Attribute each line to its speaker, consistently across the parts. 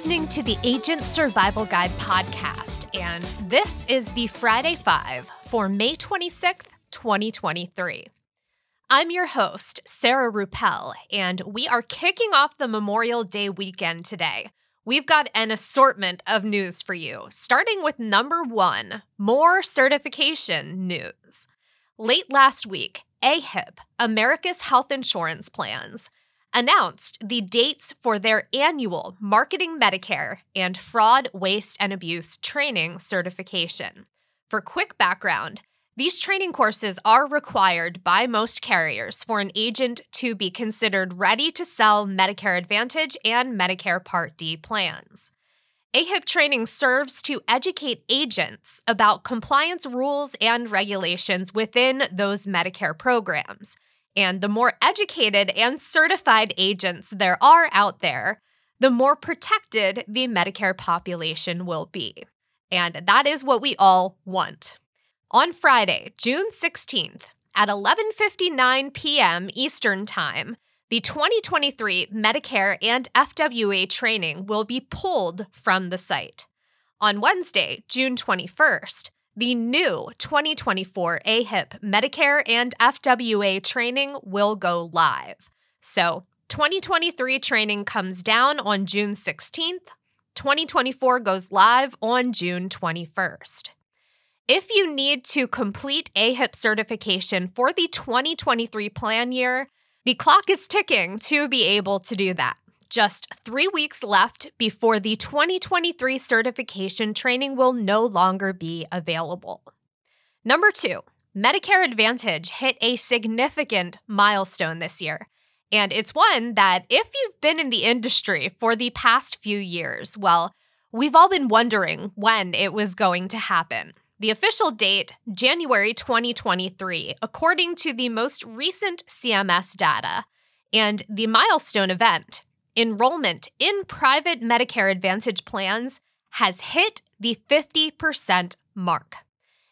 Speaker 1: listening to the Agent Survival Guide podcast, and this is the Friday Five for May 26th, 2023. I'm your host, Sarah Rueppel, and we are kicking off the Memorial Day weekend today. We've got an assortment of news for you, starting with number one more certification news. Late last week, AHIP, America's Health Insurance Plans, announced the dates for their annual Marketing Medicare and Fraud, Waste, and Abuse training certification. For quick background, these training courses are required by most carriers for an agent to be considered ready to sell Medicare Advantage and Medicare Part D plans. AHIP training serves to educate agents about compliance rules and regulations within those Medicare programs and the more educated and certified agents there are out there, the more protected the Medicare population will be. And that is what we all want. On Friday, June 16th, at 11:59 p.m. Eastern Time, the 2023 Medicare and FWA training will be pulled from the site. On Wednesday, June 21st, the new 2024 AHIP Medicare and FWA training will go live. So, 2023 training comes down on June 16th. 2024 goes live on June 21st. If you need to complete AHIP certification for the 2023 plan year, the clock is ticking to be able to do that just three weeks left before the 2023 certification training will no longer be available. Number two, Medicare Advantage hit a significant milestone this year. And it's one that, if you've been in the industry for the past few years, well, we've all been wondering when it was going to happen. The official date, January 2023, according to the most recent CMS data. And the milestone event, enrollment in private Medicare Advantage plans has hit the 50% mark.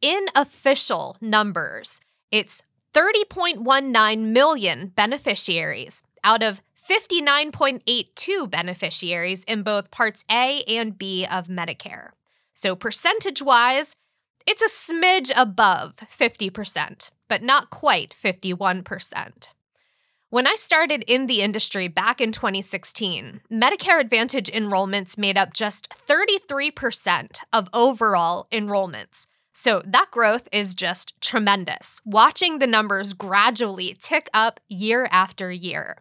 Speaker 1: In official numbers, it's 30.19 million beneficiaries out of 59.82 beneficiaries in both Parts A and B of Medicare. So, percentage wise, it's a smidge above 50%, but not quite 51%. When I started in the industry back in 2016, Medicare Advantage enrollments made up just 33% of overall enrollments. So that growth is just tremendous, watching the numbers gradually tick up year after year.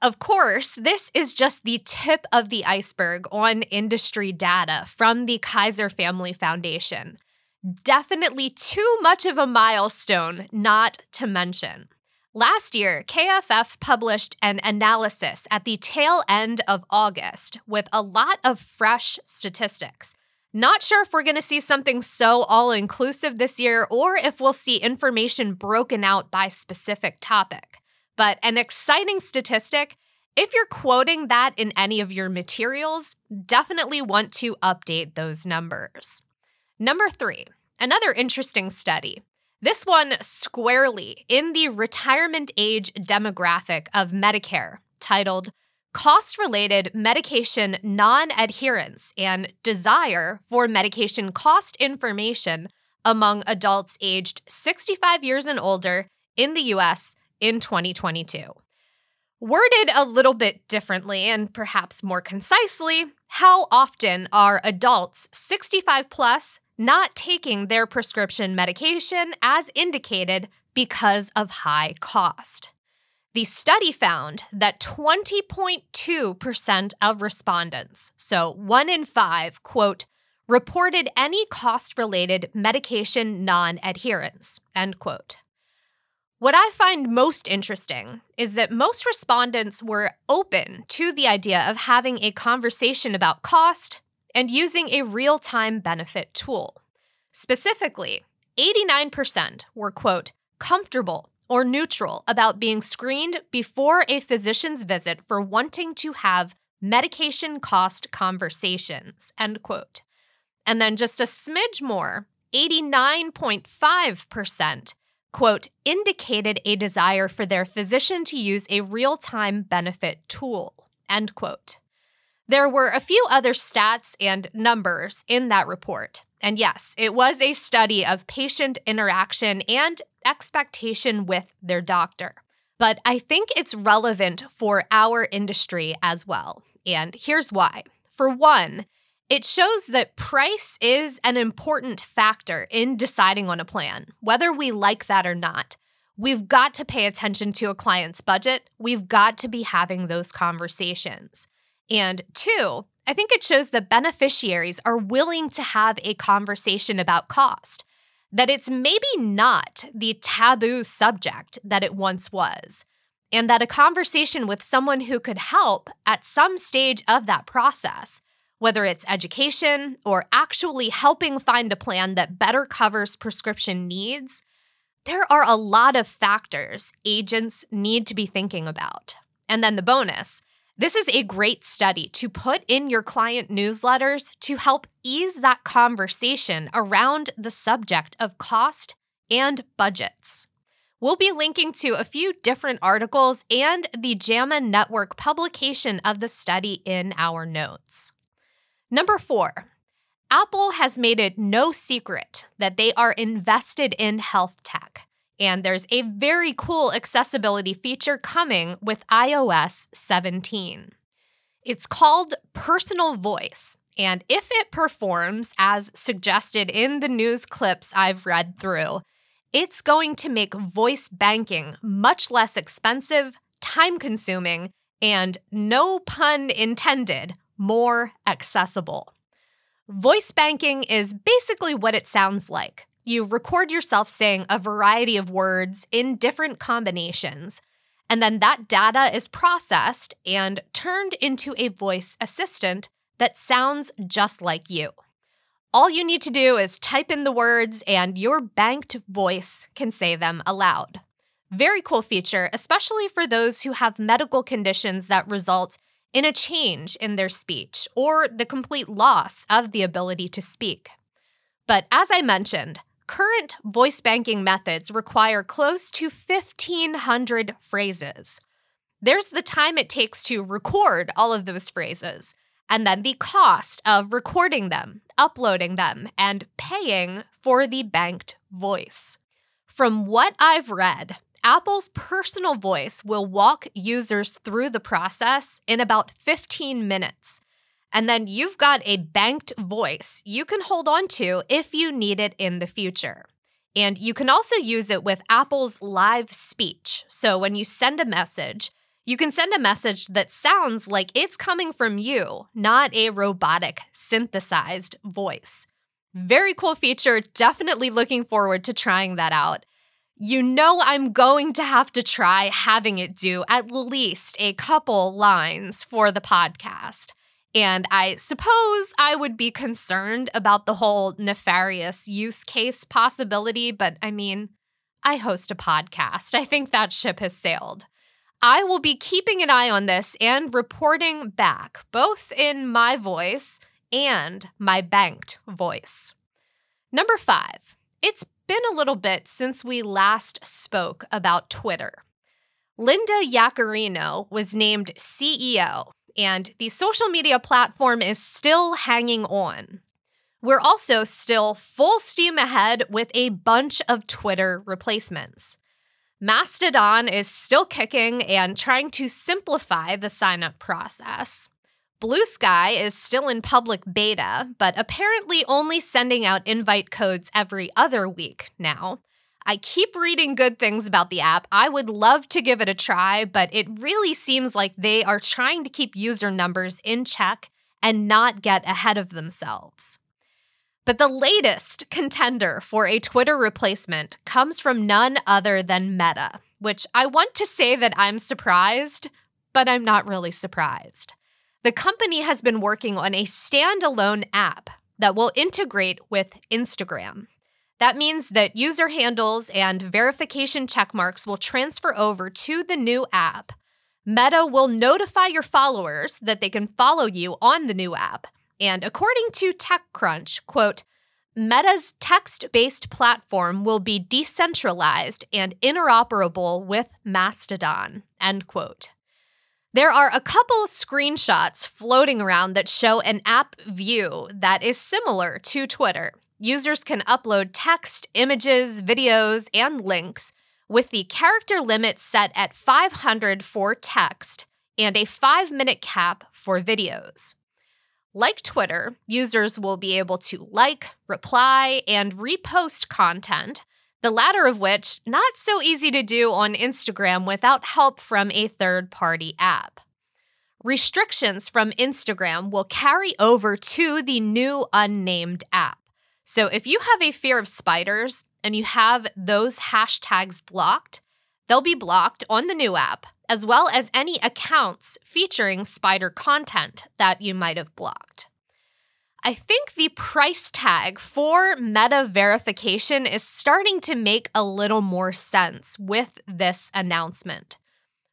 Speaker 1: Of course, this is just the tip of the iceberg on industry data from the Kaiser Family Foundation. Definitely too much of a milestone not to mention. Last year, KFF published an analysis at the tail end of August with a lot of fresh statistics. Not sure if we're going to see something so all inclusive this year or if we'll see information broken out by specific topic. But an exciting statistic if you're quoting that in any of your materials, definitely want to update those numbers. Number three, another interesting study. This one squarely in the retirement age demographic of Medicare, titled Cost Related Medication Non Adherence and Desire for Medication Cost Information Among Adults Aged 65 Years and Older in the US in 2022. Worded a little bit differently and perhaps more concisely, how often are adults 65 plus not taking their prescription medication as indicated because of high cost. The study found that 20.2% of respondents, so one in five, quote, reported any cost related medication non adherence, end quote. What I find most interesting is that most respondents were open to the idea of having a conversation about cost and using a real time benefit tool. Specifically, 89% were, quote, comfortable or neutral about being screened before a physician's visit for wanting to have medication cost conversations, end quote. And then just a smidge more, 89.5%, quote, indicated a desire for their physician to use a real time benefit tool, end quote. There were a few other stats and numbers in that report. And yes, it was a study of patient interaction and expectation with their doctor. But I think it's relevant for our industry as well. And here's why. For one, it shows that price is an important factor in deciding on a plan, whether we like that or not. We've got to pay attention to a client's budget. We've got to be having those conversations. And two, I think it shows that beneficiaries are willing to have a conversation about cost, that it's maybe not the taboo subject that it once was, and that a conversation with someone who could help at some stage of that process, whether it's education or actually helping find a plan that better covers prescription needs, there are a lot of factors agents need to be thinking about. And then the bonus this is a great study to put in your client newsletters to help ease that conversation around the subject of cost and budgets. We'll be linking to a few different articles and the JAMA Network publication of the study in our notes. Number four, Apple has made it no secret that they are invested in health tech. And there's a very cool accessibility feature coming with iOS 17. It's called Personal Voice. And if it performs as suggested in the news clips I've read through, it's going to make voice banking much less expensive, time consuming, and no pun intended, more accessible. Voice banking is basically what it sounds like you record yourself saying a variety of words in different combinations, and then that data is processed and turned into a voice assistant that sounds just like you. All you need to do is type in the words, and your banked voice can say them aloud. Very cool feature, especially for those who have medical conditions that result in a change in their speech or the complete loss of the ability to speak. But as I mentioned, Current voice banking methods require close to 1,500 phrases. There's the time it takes to record all of those phrases, and then the cost of recording them, uploading them, and paying for the banked voice. From what I've read, Apple's personal voice will walk users through the process in about 15 minutes and then you've got a banked voice you can hold on to if you need it in the future. And you can also use it with Apple's live speech. So when you send a message, you can send a message that sounds like it's coming from you, not a robotic, synthesized voice. Very cool feature. Definitely looking forward to trying that out. You know, I'm going to have to try having it do at least a couple lines for the podcast. And I suppose I would be concerned about the whole nefarious use case possibility, but I mean, I host a podcast. I think that ship has sailed. I will be keeping an eye on this and reporting back, both in my voice and my banked voice. Number five, it's been a little bit since we last spoke about Twitter. Linda Yaccarino was named CEO, and the social media platform is still hanging on. We're also still full steam ahead with a bunch of Twitter replacements. Mastodon is still kicking and trying to simplify the sign up process. Bluesky is still in public beta, but apparently only sending out invite codes every other week now. I keep reading good things about the app. I would love to give it a try, but it really seems like they are trying to keep user numbers in check and not get ahead of themselves. But the latest contender for a Twitter replacement comes from none other than Meta, which I want to say that I'm surprised, but I'm not really surprised. The company has been working on a standalone app that will integrate with Instagram. That means that user handles and verification checkmarks will transfer over to the new app. Meta will notify your followers that they can follow you on the new app. And according to TechCrunch, quote, Meta's text based platform will be decentralized and interoperable with Mastodon, end quote. There are a couple screenshots floating around that show an app view that is similar to Twitter. Users can upload text, images, videos, and links with the character limit set at 500 for text and a five minute cap for videos. Like Twitter, users will be able to like, reply, and repost content, the latter of which not so easy to do on Instagram without help from a third party app. Restrictions from Instagram will carry over to the new unnamed app. So if you have a fear of spiders and you have those hashtags blocked, they'll be blocked on the new app, as well as any accounts featuring spider content that you might have blocked. I think the price tag for meta verification is starting to make a little more sense with this announcement.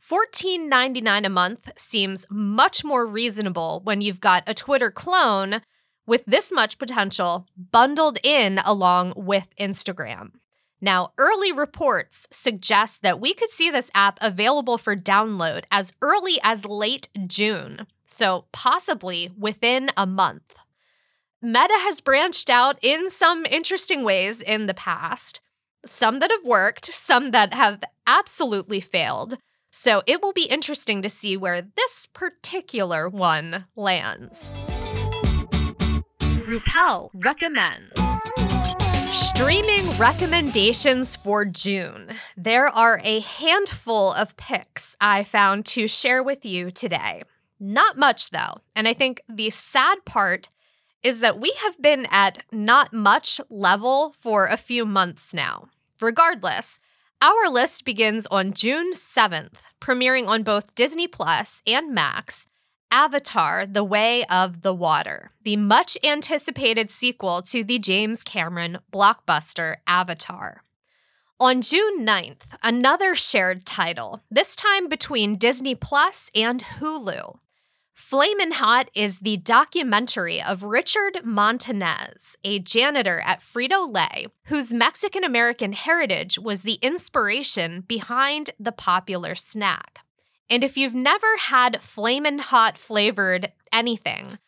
Speaker 1: $14.99 a month seems much more reasonable when you've got a Twitter clone with this much potential bundled in along with Instagram. Now, early reports suggest that we could see this app available for download as early as late June, so possibly within a month. Meta has branched out in some interesting ways in the past, some that have worked, some that have absolutely failed. So it will be interesting to see where this particular one lands. Rueppel recommends. Streaming recommendations for June. There are a handful of picks I found to share with you today. Not much, though. And I think the sad part is that we have been at not much level for a few months now. Regardless, our list begins on June 7th, premiering on both Disney Plus and Max, Avatar The Way of the Water, the much anticipated sequel to the James Cameron blockbuster Avatar. On June 9th, another shared title, this time between Disney Plus and Hulu. Flamin' Hot is the documentary of Richard Montanez, a janitor at Frito Lay, whose Mexican American heritage was the inspiration behind the popular snack. And if you've never had flamin' hot flavored anything,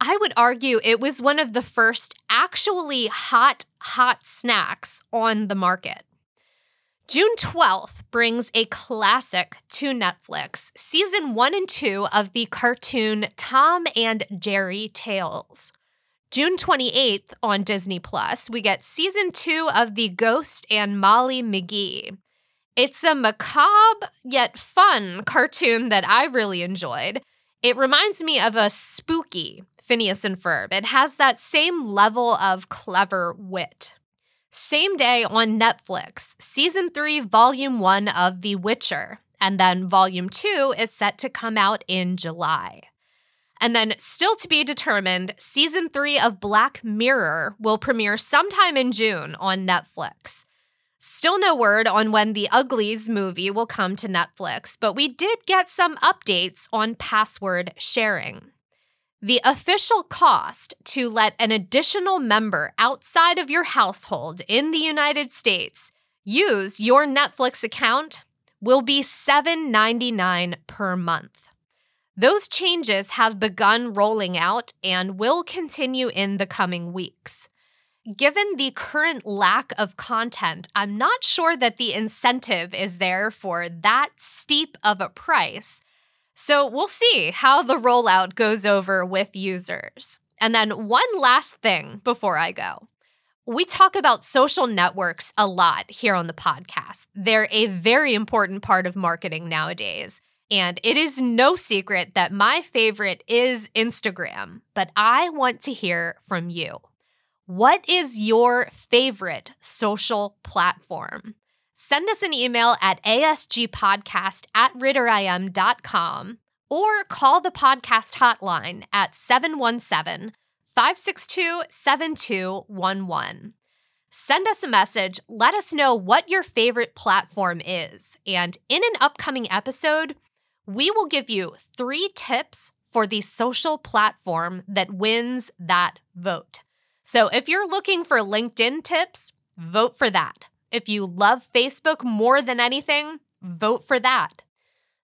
Speaker 1: I would argue it was one of the first actually hot, hot snacks on the market. June 12th brings a classic to Netflix, season one and two of the cartoon Tom and Jerry Tales. June 28th on Disney Plus, we get season two of The Ghost and Molly McGee, it's a macabre yet fun cartoon that I really enjoyed. It reminds me of a spooky Phineas and Ferb. It has that same level of clever wit. Same day on Netflix, season 3, volume 1 of The Witcher, and then volume 2 is set to come out in July. And then, still to be determined, season 3 of Black Mirror will premiere sometime in June on Netflix. Still no word on when the Uglies movie will come to Netflix, but we did get some updates on password sharing. The official cost to let an additional member outside of your household in the United States use your Netflix account will be $7.99 per month. Those changes have begun rolling out and will continue in the coming weeks given the current lack of content, I'm not sure that the incentive is there for that steep of a price. So we'll see how the rollout goes over with users. And then, one last thing before I go. We talk about social networks a lot here on the podcast. They're a very important part of marketing nowadays. And it is no secret that my favorite is Instagram, but I want to hear from you. What is your favorite social platform? Send us an email at asgpodcast at ritterim.com or call the podcast hotline at 717 562 7211. Send us a message, let us know what your favorite platform is, and in an upcoming episode, we will give you three tips for the social platform that wins that vote. So if you're looking for LinkedIn tips, vote for that. If you love Facebook more than anything, vote for that.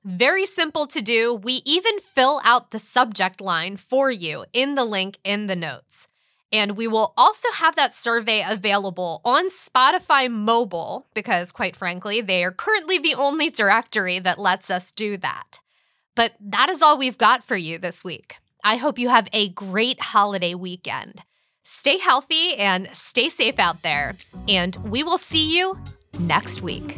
Speaker 1: Very simple to do. We even fill out the subject line for you in the link in the notes. And we will also have that survey available on Spotify mobile because, quite frankly, they are currently the only directory that lets us do that. But that is all we've got for you this week. I hope you have a great holiday weekend. Stay healthy and stay safe out there, and we will see you next week.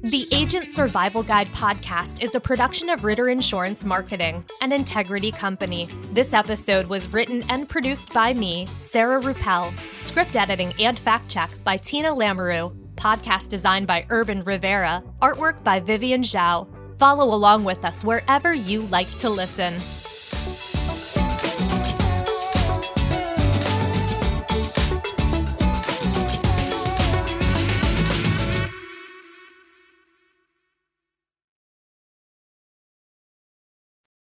Speaker 1: The Agent Survival Guide podcast is a production of Ritter Insurance Marketing, an integrity company. This episode was written and produced by me, Sarah Rueppel, script editing and fact check by Tina Lamoreux, podcast design by Urban Rivera, artwork by Vivian Zhao. Follow along with us wherever you like to listen.